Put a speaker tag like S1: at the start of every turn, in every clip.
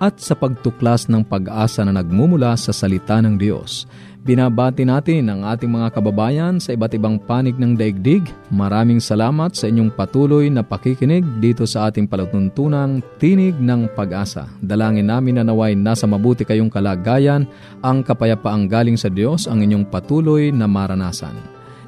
S1: at sa pagtuklas ng pag-asa na nagmumula sa salita ng Diyos. Binabati natin ang ating mga kababayan sa iba't ibang panig ng daigdig. Maraming salamat sa inyong patuloy na pakikinig dito sa ating palatuntunang Tinig ng Pag-asa. Dalangin namin na naway nasa mabuti kayong kalagayan, ang kapayapaang galing sa Diyos ang inyong patuloy na maranasan.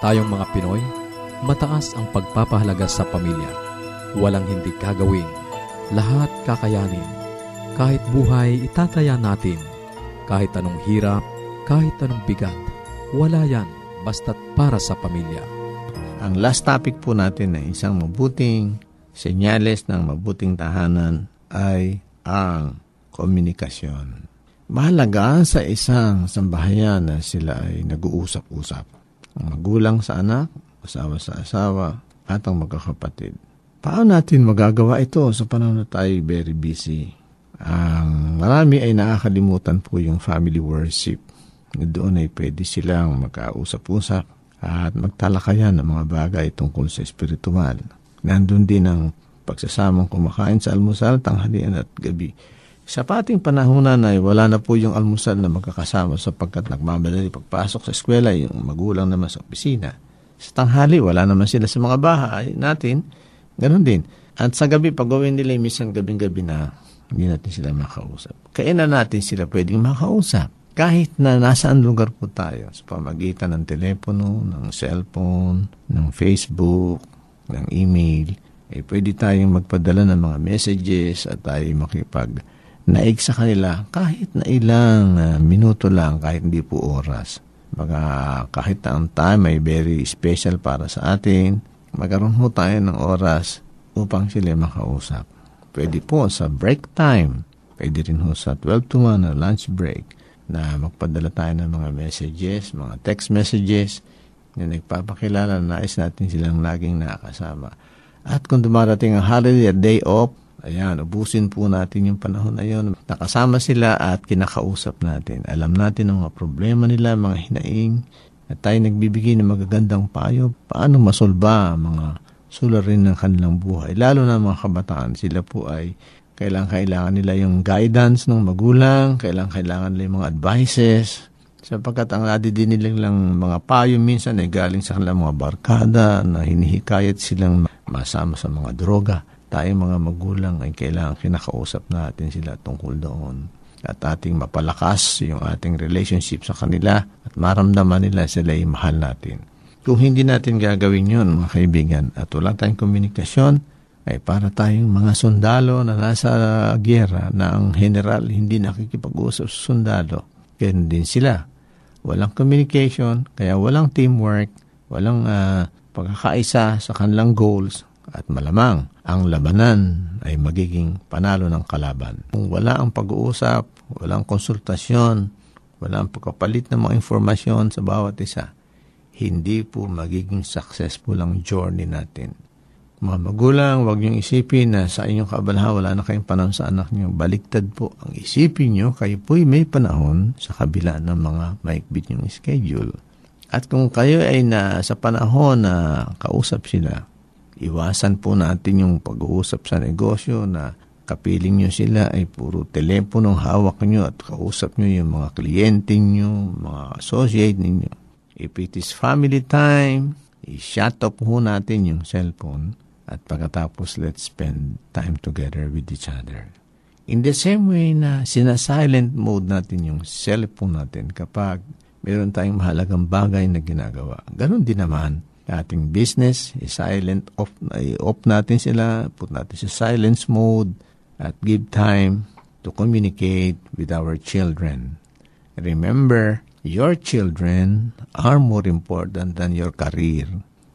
S1: Tayong mga Pinoy, mataas ang pagpapahalaga sa pamilya. Walang hindi kagawin. Lahat kakayanin. Kahit buhay, itataya natin. Kahit anong hirap, kahit anong bigat. Wala yan, basta't para sa pamilya.
S2: Ang last topic po natin ay isang mabuting senyales ng mabuting tahanan ay ang komunikasyon. Mahalaga sa isang sambahayan na sila ay nag-uusap-usap ang magulang sa anak, asawa sa asawa, at ang magkakapatid. Paano natin magagawa ito sa panahon na tayo very busy? Ang marami ay nakakalimutan po yung family worship. Doon ay pwede silang magkausap-usap at magtalakayan ng mga bagay tungkol sa espiritual. Nandun din ang pagsasamang kumakain sa almusal, tanghalian at gabi sa pating panahonan ay wala na po yung almusal na magkakasama sapagkat nagmamadali pagpasok sa eskwela yung magulang naman sa opisina. Sa tanghali, wala naman sila sa mga bahay natin. Ganon din. At sa gabi, pag gawin nila yung misang gabing-gabi na hindi natin sila makausap. Kailan natin sila pwedeng makausap? Kahit na nasaan lugar po tayo sa pamagitan ng telepono, ng cellphone, ng Facebook, ng email, eh pwede tayong magpadala ng mga messages at tayo makipag naig sa kanila kahit na ilang uh, minuto lang, kahit hindi po oras. Baka kahit ang time ay very special para sa atin, magkaroon ho tayo ng oras upang sila makausap. Pwede po sa break time, pwede rin ho sa 12 to 1 na lunch break na magpadala tayo ng mga messages, mga text messages na nagpapakilala na nais natin silang laging nakasama. At kung dumarating ang holiday day off, Ayan, ubusin po natin yung panahon na yun. Nakasama sila at kinakausap natin. Alam natin ang mga problema nila, mga hinaing. At tayo nagbibigay ng magagandang payo. Paano masolba ang mga sularin ng kanilang buhay. Lalo na mga kabataan. Sila po ay kailangan-kailangan nila yung guidance ng magulang, kailangan-kailangan nila yung mga advices, sapagkat ang din nilang mga payo minsan ay galing sa kanilang mga barkada na hinihikayat silang masama sa mga droga. Tayo mga magulang ay kailangan kinakausap natin sila tungkol doon at ating mapalakas yung ating relationship sa kanila at maramdaman nila sila ay mahal natin. Kung hindi natin gagawin yun, mga kaibigan, at wala tayong komunikasyon, ay para tayong mga sundalo na nasa gyera na ang general hindi nakikipag-usap sa sundalo. Ganun din sila. Walang communication, kaya walang teamwork, walang uh, pagkakaisa sa kanilang goals at malamang ang labanan ay magiging panalo ng kalaban. Kung wala ang pag-uusap, walang konsultasyon, walang pagkapalit ng mga informasyon sa bawat isa, hindi po magiging successful ang journey natin. Mga magulang, huwag niyong isipin na sa inyong kaabalahan wala na kayong panahon sa anak niyo. Baliktad po ang isipin niyo, kayo po'y may panahon sa kabila ng mga maikbit niyong schedule. At kung kayo ay na sa panahon na kausap sila, iwasan po natin yung pag-uusap sa negosyo na kapiling nyo sila ay puro teleponong hawak nyo at kausap nyo yung mga kliyente nyo, mga associate ninyo. If it is family time, i-shut off ho natin yung cellphone at pagkatapos, let's spend time together with each other. In the same way na sinasilent mode natin yung cellphone natin kapag meron tayong mahalagang bagay na ginagawa. Ganon din naman ating business, silent off, off natin sila, put natin sa silence mode at give time to communicate with our children. Remember, your children are more important than your career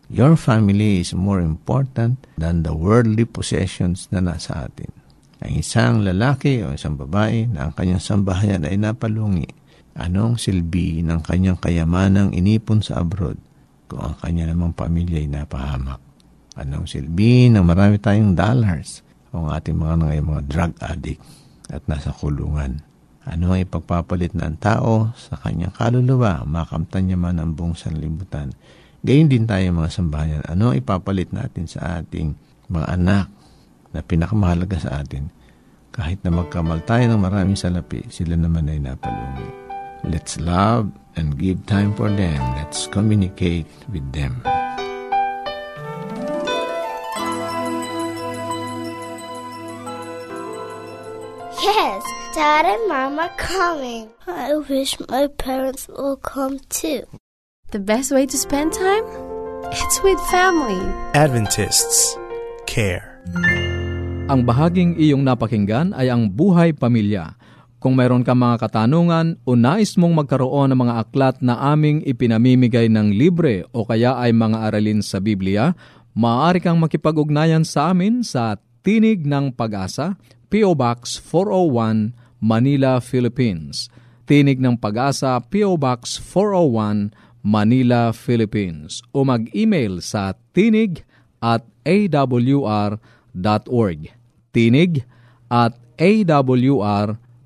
S2: Your family is more important than the worldly possessions na nasa atin. Ang isang lalaki o isang babae na ang kanyang sambahayan ay napalungi, anong silbi ng kanyang kayamanang inipon sa abroad kung ang kanya namang pamilya ay napahamak? Anong silbi ng marami tayong dollars kung ating mga ngayon mga drug addict at nasa kulungan? Ano ang ipagpapalit ng tao sa kanyang kaluluwa, makamtan niya man ang buong sanlibutan Gayun din tayo mga sambahayan. Ano ang ipapalit natin sa ating mga anak na pinakamahalaga sa atin? Kahit na magkamal tayo ng maraming salapi, sila naman ay napalungi. Let's love and give time for them. Let's communicate with them.
S3: Yes, Dad and Mom are coming. I wish my parents will come too.
S4: The best way to spend time? It's with family.
S5: Adventists care.
S1: Ang bahaging iyong napakinggan ay ang buhay pamilya. Kung mayroon ka mga katanungan o nais mong magkaroon ng mga aklat na aming ipinamimigay ng libre o kaya ay mga aralin sa Biblia, maaari kang makipag-ugnayan sa amin sa Tinig ng Pag-asa, P.O. Box 401, Manila, Philippines. Tinig ng Pag-asa, P.O. Box 401, Manila, Philippines o mag-email sa tinig at awr.org. Tinig at awr.org.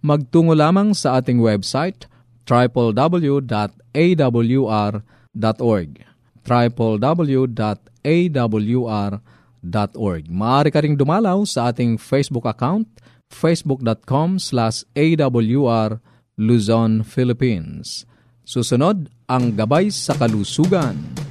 S1: magtungo lamang sa ating website www.awr.org www.awr.org Maaari ka ring dumalaw sa ating Facebook account facebook.com slash awr Luzon, Philippines. Susunod, ang gabay sa kalusugan.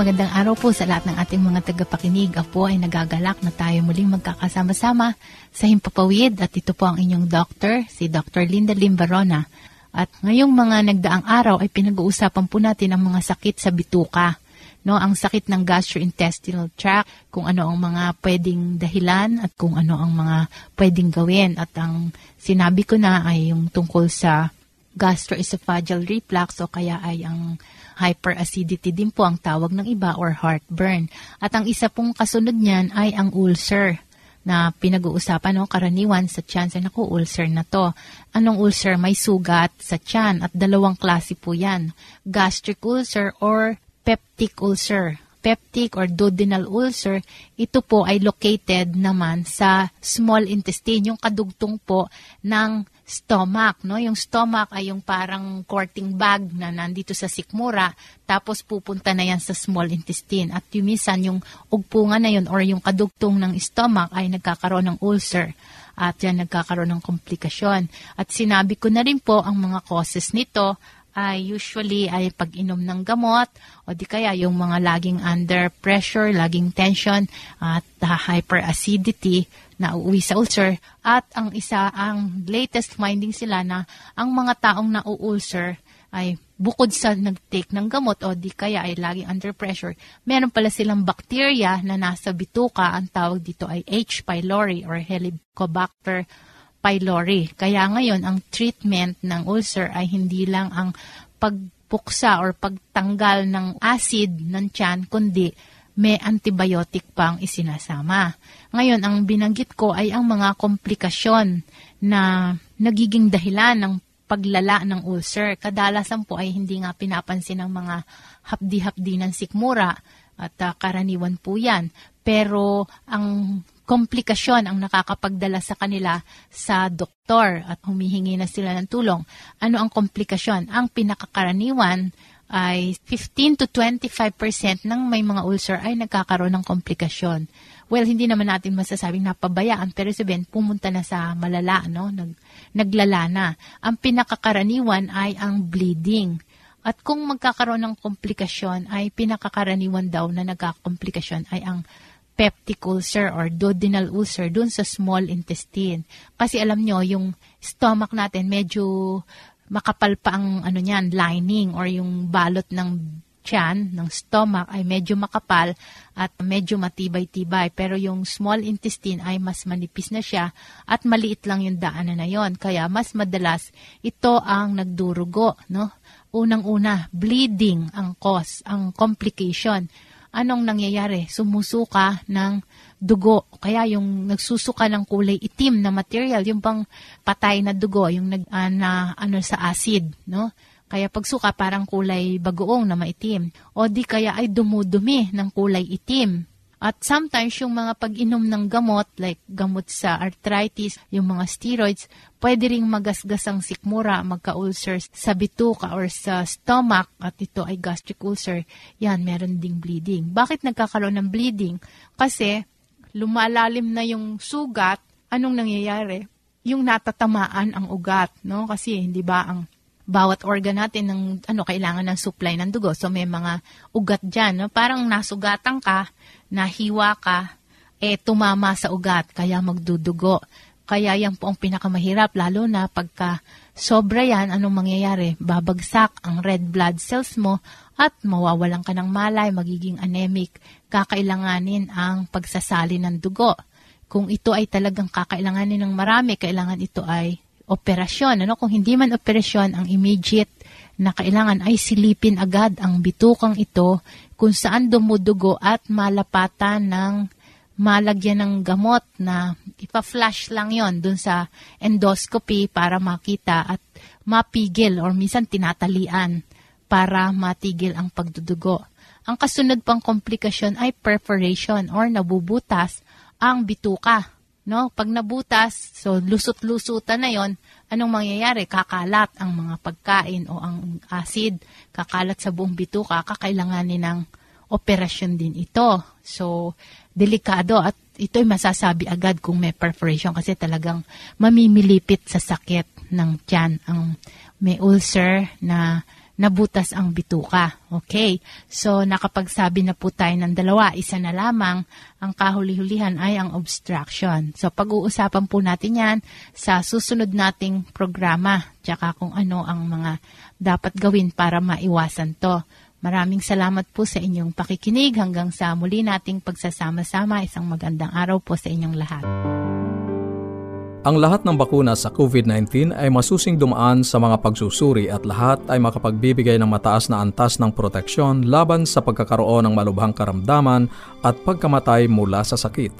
S6: Magandang araw po sa lahat ng ating mga tagapakinig. Ako ay nagagalak na tayo muling magkakasama-sama sa Himpapawid at ito po ang inyong doctor, si Dr. Linda Limbarona. At ngayong mga nagdaang araw ay pinag-uusapan po natin ang mga sakit sa bituka. No, ang sakit ng gastrointestinal tract, kung ano ang mga pwedeng dahilan at kung ano ang mga pwedeng gawin. At ang sinabi ko na ay yung tungkol sa gastroesophageal reflux o kaya ay ang hyperacidity din po ang tawag ng iba or heartburn. At ang isa pong kasunod niyan ay ang ulcer na pinag-uusapan no, karaniwan sa tiyan. Sa naku, ulcer na to. Anong ulcer? May sugat sa tiyan at dalawang klase po yan. Gastric ulcer or peptic ulcer. Peptic or duodenal ulcer, ito po ay located naman sa small intestine, yung kadugtong po ng stomach, no? Yung stomach ay yung parang courting bag na nandito sa sikmura, tapos pupunta na yan sa small intestine. At yung minsan, yung ugpungan na yun or yung kadugtong ng stomach ay nagkakaroon ng ulcer at yan nagkakaroon ng komplikasyon. At sinabi ko na rin po ang mga causes nito ay usually ay pag-inom ng gamot o di kaya yung mga laging under pressure, laging tension at uh, hyperacidity na uuwi sa ulcer. At ang isa, ang latest finding sila na ang mga taong na-ulcer ay bukod sa nag-take ng gamot o di kaya ay laging under pressure, meron pala silang bacteria na nasa bituka. Ang tawag dito ay H. pylori or Helicobacter pylori. Kaya ngayon, ang treatment ng ulcer ay hindi lang ang pagpuksa or pagtanggal ng acid ng tiyan, kundi may antibiotic pang isinasama. Ngayon, ang binanggit ko ay ang mga komplikasyon na nagiging dahilan ng paglala ng ulcer. Kadalasan po ay hindi nga pinapansin ng mga hapdi-hapdi ng sikmura at uh, karaniwan po yan. Pero ang komplikasyon ang nakakapagdala sa kanila sa doktor at humihingi na sila ng tulong. Ano ang komplikasyon? Ang pinakakaraniwan ay 15 to 25% ng may mga ulcer ay nagkakaroon ng komplikasyon. Well, hindi naman natin masasabing napabayaan, pero sabihin, pumunta na sa malala, no? Nag, naglala na. Ang pinakakaraniwan ay ang bleeding. At kung magkakaroon ng komplikasyon, ay pinakakaraniwan daw na nagkakomplikasyon ay ang peptic ulcer or duodenal ulcer dun sa small intestine. Kasi alam nyo, yung stomach natin medyo makapal pa ang ano niyan, lining or yung balot ng tiyan, ng stomach ay medyo makapal at medyo matibay-tibay. Pero yung small intestine ay mas manipis na siya at maliit lang yung daanan na yon. Kaya mas madalas ito ang nagdurugo. No? Unang-una, bleeding ang cause, ang complication. Anong nangyayari? Sumusuka ng dugo. Kaya yung nagsusuka ng kulay itim na material, yung pang patay na dugo, yung nag, uh, na ano sa acid, no? Kaya pagsuka parang kulay bagoong na maitim. O di kaya ay dumudumi ng kulay itim. At sometimes yung mga pag-inom ng gamot, like gamot sa arthritis, yung mga steroids, pwede ring magasgas ang sikmura, magka-ulcer sa bituka or sa stomach, at ito ay gastric ulcer. Yan, meron ding bleeding. Bakit nagkakaroon ng bleeding? Kasi lumalalim na yung sugat, anong nangyayari? Yung natatamaan ang ugat, no? Kasi hindi ba ang bawat organ natin ng ano kailangan ng supply ng dugo. So may mga ugat diyan, no? Parang nasugatan ka, nahiwa ka, eh tumama sa ugat kaya magdudugo. Kaya yan po ang pinakamahirap lalo na pagka sobra yan, anong mangyayari? Babagsak ang red blood cells mo at mawawalan ka ng malay, magiging anemic. Kakailanganin ang pagsasali ng dugo. Kung ito ay talagang kakailanganin ng marami, kailangan ito ay operasyon. Ano? Kung hindi man operasyon, ang immediate na kailangan ay silipin agad ang bitukang ito kung saan dumudugo at malapatan ng malagyan ng gamot na ipa-flash lang yon dun sa endoscopy para makita at mapigil or minsan tinatalian para matigil ang pagdudugo. Ang kasunod pang komplikasyon ay perforation or nabubutas ang bituka. No? Pag nabutas, so lusot-lusutan na yon, anong mangyayari? Kakalat ang mga pagkain o ang acid, kakalat sa buong bituka, kakailanganin ng operasyon din ito. So, delikado at ito'y masasabi agad kung may perforation kasi talagang mamimilipit sa sakit ng tiyan ang may ulcer na nabutas ang bituka. Okay, so nakapagsabi na po tayo ng dalawa, isa na lamang, ang kahuli-hulihan ay ang obstruction. So pag-uusapan po natin yan sa susunod nating programa, tsaka kung ano ang mga dapat gawin para maiwasan to. Maraming salamat po sa inyong pakikinig hanggang sa muli nating pagsasama-sama. Isang magandang araw po sa inyong lahat.
S1: Ang lahat ng bakuna sa COVID-19 ay masusing dumaan sa mga pagsusuri at lahat ay makapagbibigay ng mataas na antas ng proteksyon laban sa pagkakaroon ng malubhang karamdaman at pagkamatay mula sa sakit.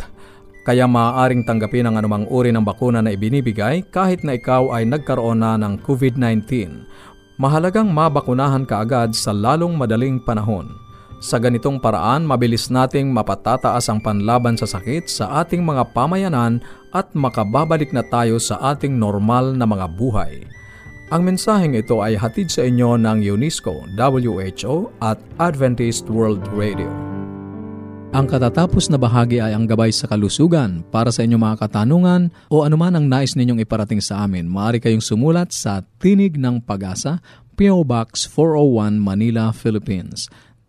S1: Kaya maaaring tanggapin ang anumang uri ng bakuna na ibinibigay kahit na ikaw ay nagkaroon na ng COVID-19. Mahalagang mabakunahan ka agad sa lalong madaling panahon. Sa ganitong paraan, mabilis nating mapatataas ang panlaban sa sakit sa ating mga pamayanan at makababalik na tayo sa ating normal na mga buhay. Ang mensaheng ito ay hatid sa inyo ng UNESCO, WHO at Adventist World Radio. Ang katatapos na bahagi ay ang gabay sa kalusugan. Para sa inyong mga katanungan o anuman ang nais ninyong iparating sa amin, maaari kayong sumulat sa Tinig ng Pag-asa, PO Box 401 Manila, Philippines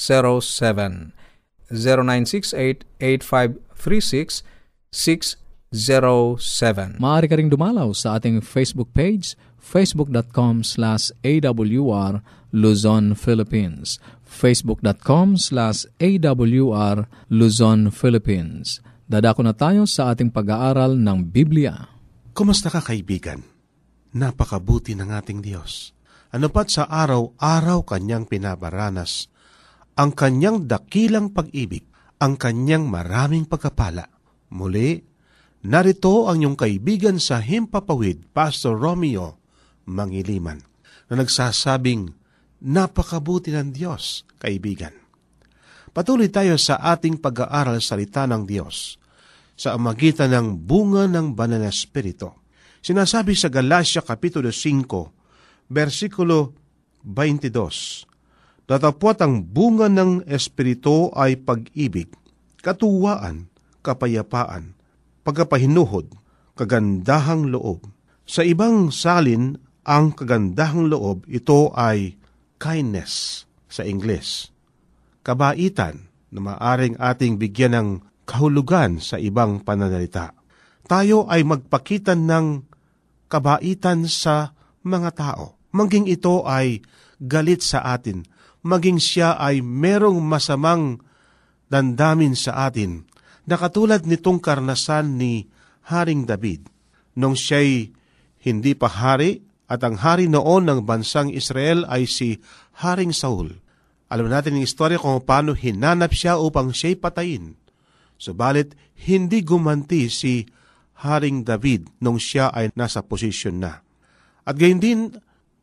S1: 0968 0968-8536-607. Maaari ka ring dumalaw sa ating Facebook page, facebook.com slash awr Luzon, Philippines. facebook.com slash awr Luzon, Philippines. Dadako na tayo sa ating pag-aaral ng Biblia.
S7: Kumusta ka kaibigan? Napakabuti ng ating Diyos ano pat sa araw-araw kanyang pinabaranas, ang kanyang dakilang pag-ibig, ang kanyang maraming pagkapala. Muli, narito ang iyong kaibigan sa Himpapawid, Pastor Romeo Mangiliman, na nagsasabing, napakabuti ng Diyos, kaibigan. Patuloy tayo sa ating pag-aaral salita ng Diyos sa amagitan ng bunga ng banal na espiritu. Sinasabi sa Galatia Kapitulo 5, versikulo 22. Datapwat ang bunga ng Espiritu ay pag-ibig, katuwaan, kapayapaan, pagkapahinuhod, kagandahang loob. Sa ibang salin, ang kagandahang loob, ito ay kindness sa Ingles. Kabaitan na maaring ating bigyan ng kahulugan sa ibang pananalita. Tayo ay magpakita ng kabaitan sa mga tao maging ito ay galit sa atin, maging siya ay merong masamang dandamin sa atin, na katulad nitong karnasan ni Haring David, nung siya'y hindi pa hari at ang hari noon ng bansang Israel ay si Haring Saul. Alam natin ang istorya kung paano hinanap siya upang siya'y patayin. Subalit, hindi gumanti si Haring David nung siya ay nasa posisyon na. At gayon din,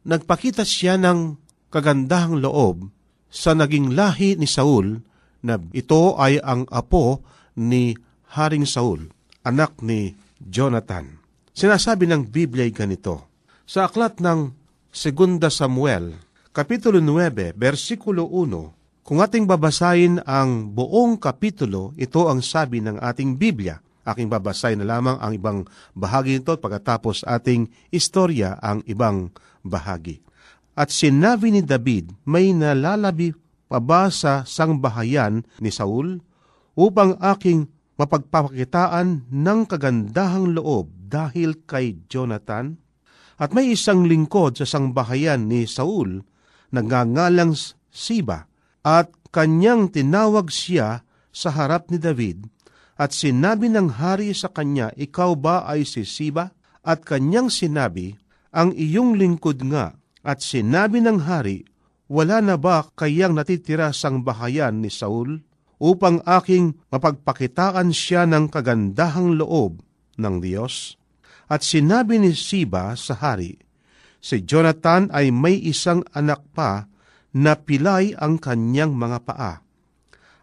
S7: nagpakita siya ng kagandahang loob sa naging lahi ni Saul na ito ay ang apo ni Haring Saul, anak ni Jonathan. Sinasabi ng Biblia ay ganito, sa aklat ng Segunda Samuel, Kapitulo 9, versikulo 1, kung ating babasahin ang buong kapitulo, ito ang sabi ng ating Biblia. Aking babasahin na lamang ang ibang bahagi nito pagkatapos ating istorya ang ibang bahagi. At sinabi ni David, may nalalabi pa ba sa sangbahayan ni Saul upang aking mapagpapakitaan ng kagandahang loob dahil kay Jonathan? At may isang lingkod sa sangbahayan ni Saul, nagngangalang Siba, at kanyang tinawag siya sa harap ni David, at sinabi ng hari sa kanya, Ikaw ba ay si Siba? At kanyang sinabi, ang iyong lingkod nga at sinabi ng hari, wala na ba kayang natitira sang bahayan ni Saul upang aking mapagpakitaan siya ng kagandahang loob ng Diyos? At sinabi ni Siba sa hari, si Jonathan ay may isang anak pa napilay ang kanyang mga paa.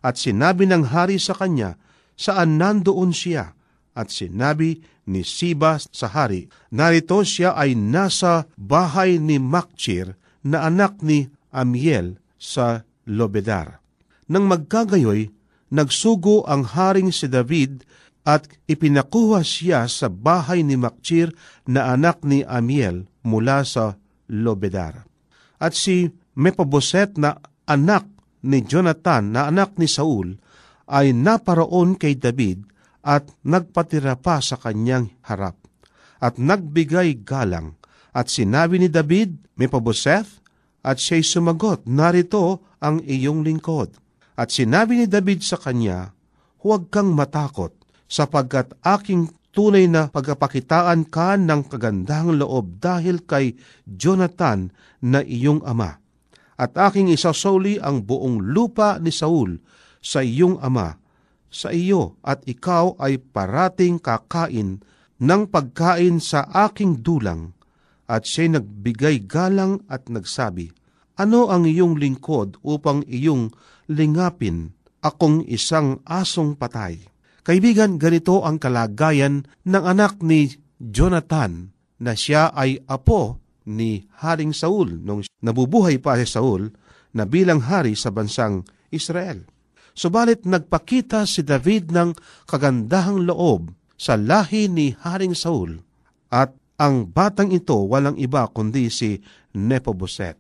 S7: At sinabi ng hari sa kanya, saan nandoon siya? At sinabi ni Siba sa hari, narito siya ay nasa bahay ni Makchir na anak ni Amiel sa Lobedar. Nang magkagayoy, nagsugo ang haring si David at ipinakuha siya sa bahay ni Makchir na anak ni Amiel mula sa Lobedar. At si Mepaboset na anak ni Jonathan na anak ni Saul ay naparoon kay David at nagpatira pa sa kanyang harap at nagbigay galang at sinabi ni David, Mepaboset, at siya'y sumagot, narito ang iyong lingkod. At sinabi ni David sa kanya, huwag kang matakot, sapagkat aking tunay na pagkapakitaan ka ng kagandahang loob dahil kay Jonathan na iyong ama. At aking isasoli ang buong lupa ni Saul sa iyong ama, sa iyo at ikaw ay parating kakain ng pagkain sa aking dulang. At siya'y nagbigay galang at nagsabi, Ano ang iyong lingkod upang iyong lingapin akong isang asong patay? Kaibigan, ganito ang kalagayan ng anak ni Jonathan na siya ay apo ni Haring Saul nung nabubuhay pa si Saul na bilang hari sa bansang Israel. Subalit nagpakita si David ng kagandahang loob sa lahi ni Haring Saul at ang batang ito walang iba kundi si Nepoboset.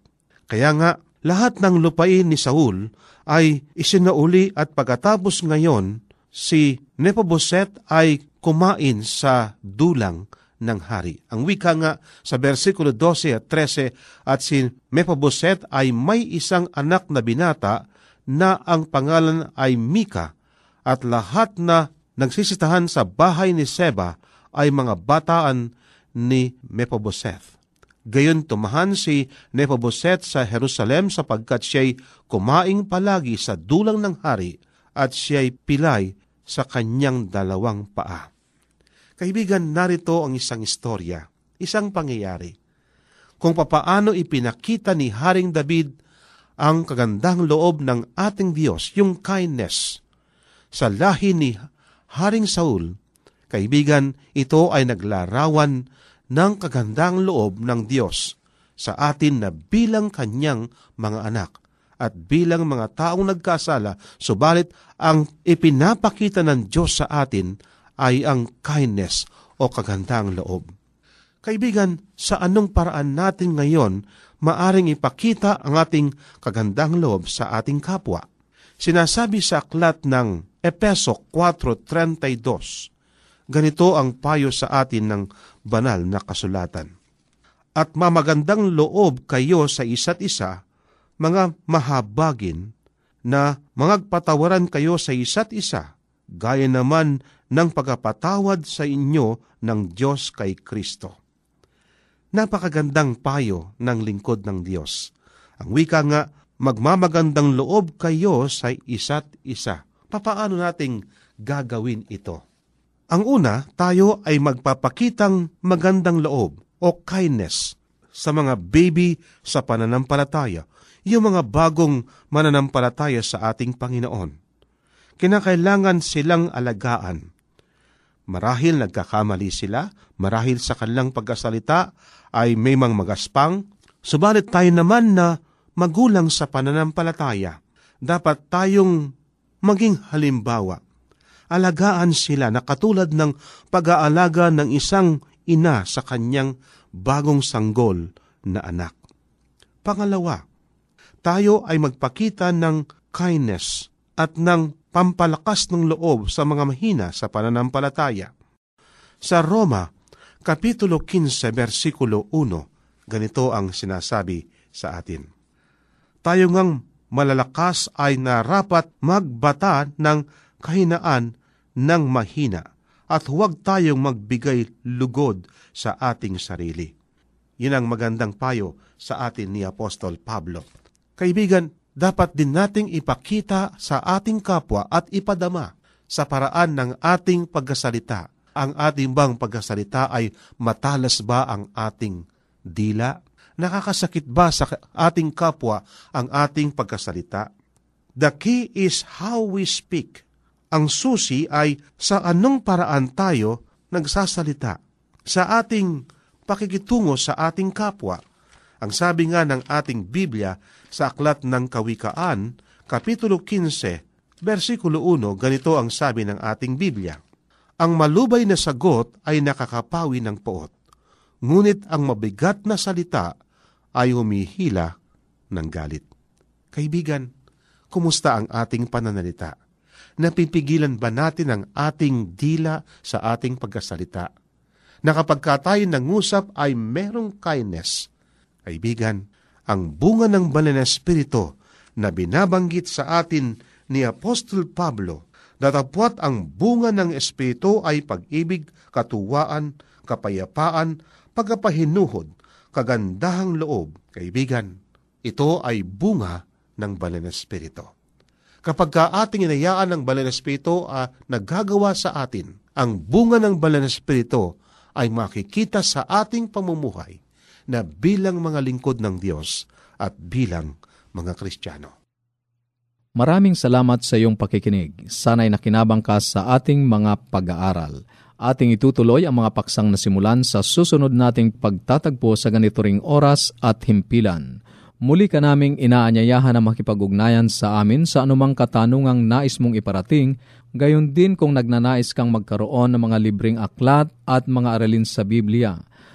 S7: Kaya nga, lahat ng lupain ni Saul ay isinauli at pagkatapos ngayon si Nepoboset ay kumain sa dulang ng hari. Ang wika nga sa versikulo 12 at 13 at si Mepoboset ay may isang anak na binata na ang pangalan ay Mika at lahat na nagsisitahan sa bahay ni Seba ay mga bataan ni Mepoboset. Gayon tumahan si Nepoboset sa Jerusalem sapagkat siya'y kumaing palagi sa dulang ng hari at siya'y pilay sa kanyang dalawang paa. Kaibigan, narito ang isang istorya, isang pangyayari. Kung papaano ipinakita ni Haring David ang kagandang loob ng ating Diyos, yung kindness, sa lahi ni Haring Saul, kaibigan, ito ay naglarawan ng kagandang loob ng Diyos sa atin na bilang kanyang mga anak at bilang mga taong nagkasala, subalit ang ipinapakita ng Diyos sa atin ay ang kindness o kagandang loob. Kaibigan, sa anong paraan natin ngayon maaring ipakita ang ating kagandang loob sa ating kapwa? Sinasabi sa aklat ng Epeso 4.32, ganito ang payo sa atin ng banal na kasulatan. At mamagandang loob kayo sa isa't isa, mga mahabagin, na mangagpatawaran kayo sa isa't isa, gaya naman ng pagkapatawad sa inyo ng Diyos kay Kristo. Napakagandang payo ng lingkod ng Diyos. Ang wika nga, magmamagandang loob kayo sa isa't isa. Papaano nating gagawin ito? Ang una, tayo ay magpapakitang magandang loob o kindness sa mga baby sa pananampalataya yung mga bagong mananampalataya sa ating Panginoon. Kinakailangan silang alagaan. Marahil nagkakamali sila, marahil sa kanilang pagkasalita ay may mang magaspang, subalit tayo naman na magulang sa pananampalataya. Dapat tayong maging halimbawa. Alagaan sila na katulad ng pag-aalaga ng isang ina sa kanyang bagong sanggol na anak. Pangalawa, tayo ay magpakita ng kindness at ng pampalakas ng loob sa mga mahina sa pananampalataya. Sa Roma, Kapitulo 15, versikulo 1, ganito ang sinasabi sa atin. Tayo ngang malalakas ay narapat magbata ng kahinaan ng mahina at huwag tayong magbigay lugod sa ating sarili. Yun ang magandang payo sa atin ni Apostol Pablo. Kaibigan, dapat din nating ipakita sa ating kapwa at ipadama sa paraan ng ating pagkasalita. Ang ating bang pagkasalita ay matalas ba ang ating dila? Nakakasakit ba sa ating kapwa ang ating pagkasalita? The key is how we speak. Ang susi ay sa anong paraan tayo nagsasalita. Sa ating pakikitungo sa ating kapwa. Ang sabi nga ng ating Biblia sa Aklat ng Kawikaan, Kapitulo 15, versikulo 1, ganito ang sabi ng ating Biblia. Ang malubay na sagot ay nakakapawi ng poot, ngunit ang mabigat na salita ay humihila ng galit. Kaibigan, kumusta ang ating pananalita? Napipigilan ba natin ang ating dila sa ating pagkasalita? Na kapag tayo nangusap ay merong kindness. Kaibigan, ang bunga ng banal na espiritu na binabanggit sa atin ni Apostol Pablo, datapwat ang bunga ng espiritu ay pag-ibig, katuwaan, kapayapaan, pagkapahinuhod, kagandahang loob, kaibigan, ito ay bunga ng banal na espiritu. Kapag ka ating inayaan ng banal na espiritu uh, naggagawa sa atin, ang bunga ng banal na espiritu ay makikita sa ating pamumuhay na bilang mga lingkod ng Diyos at bilang mga Kristiyano.
S1: Maraming salamat sa iyong pakikinig. Sana'y nakinabang ka sa ating mga pag-aaral. Ating itutuloy ang mga paksang nasimulan sa susunod nating pagtatagpo sa ganito ring oras at himpilan. Muli ka naming inaanyayahan na makipag-ugnayan sa amin sa anumang katanungang nais mong iparating, gayon din kung nagnanais kang magkaroon ng mga libreng aklat at mga aralin sa Biblia.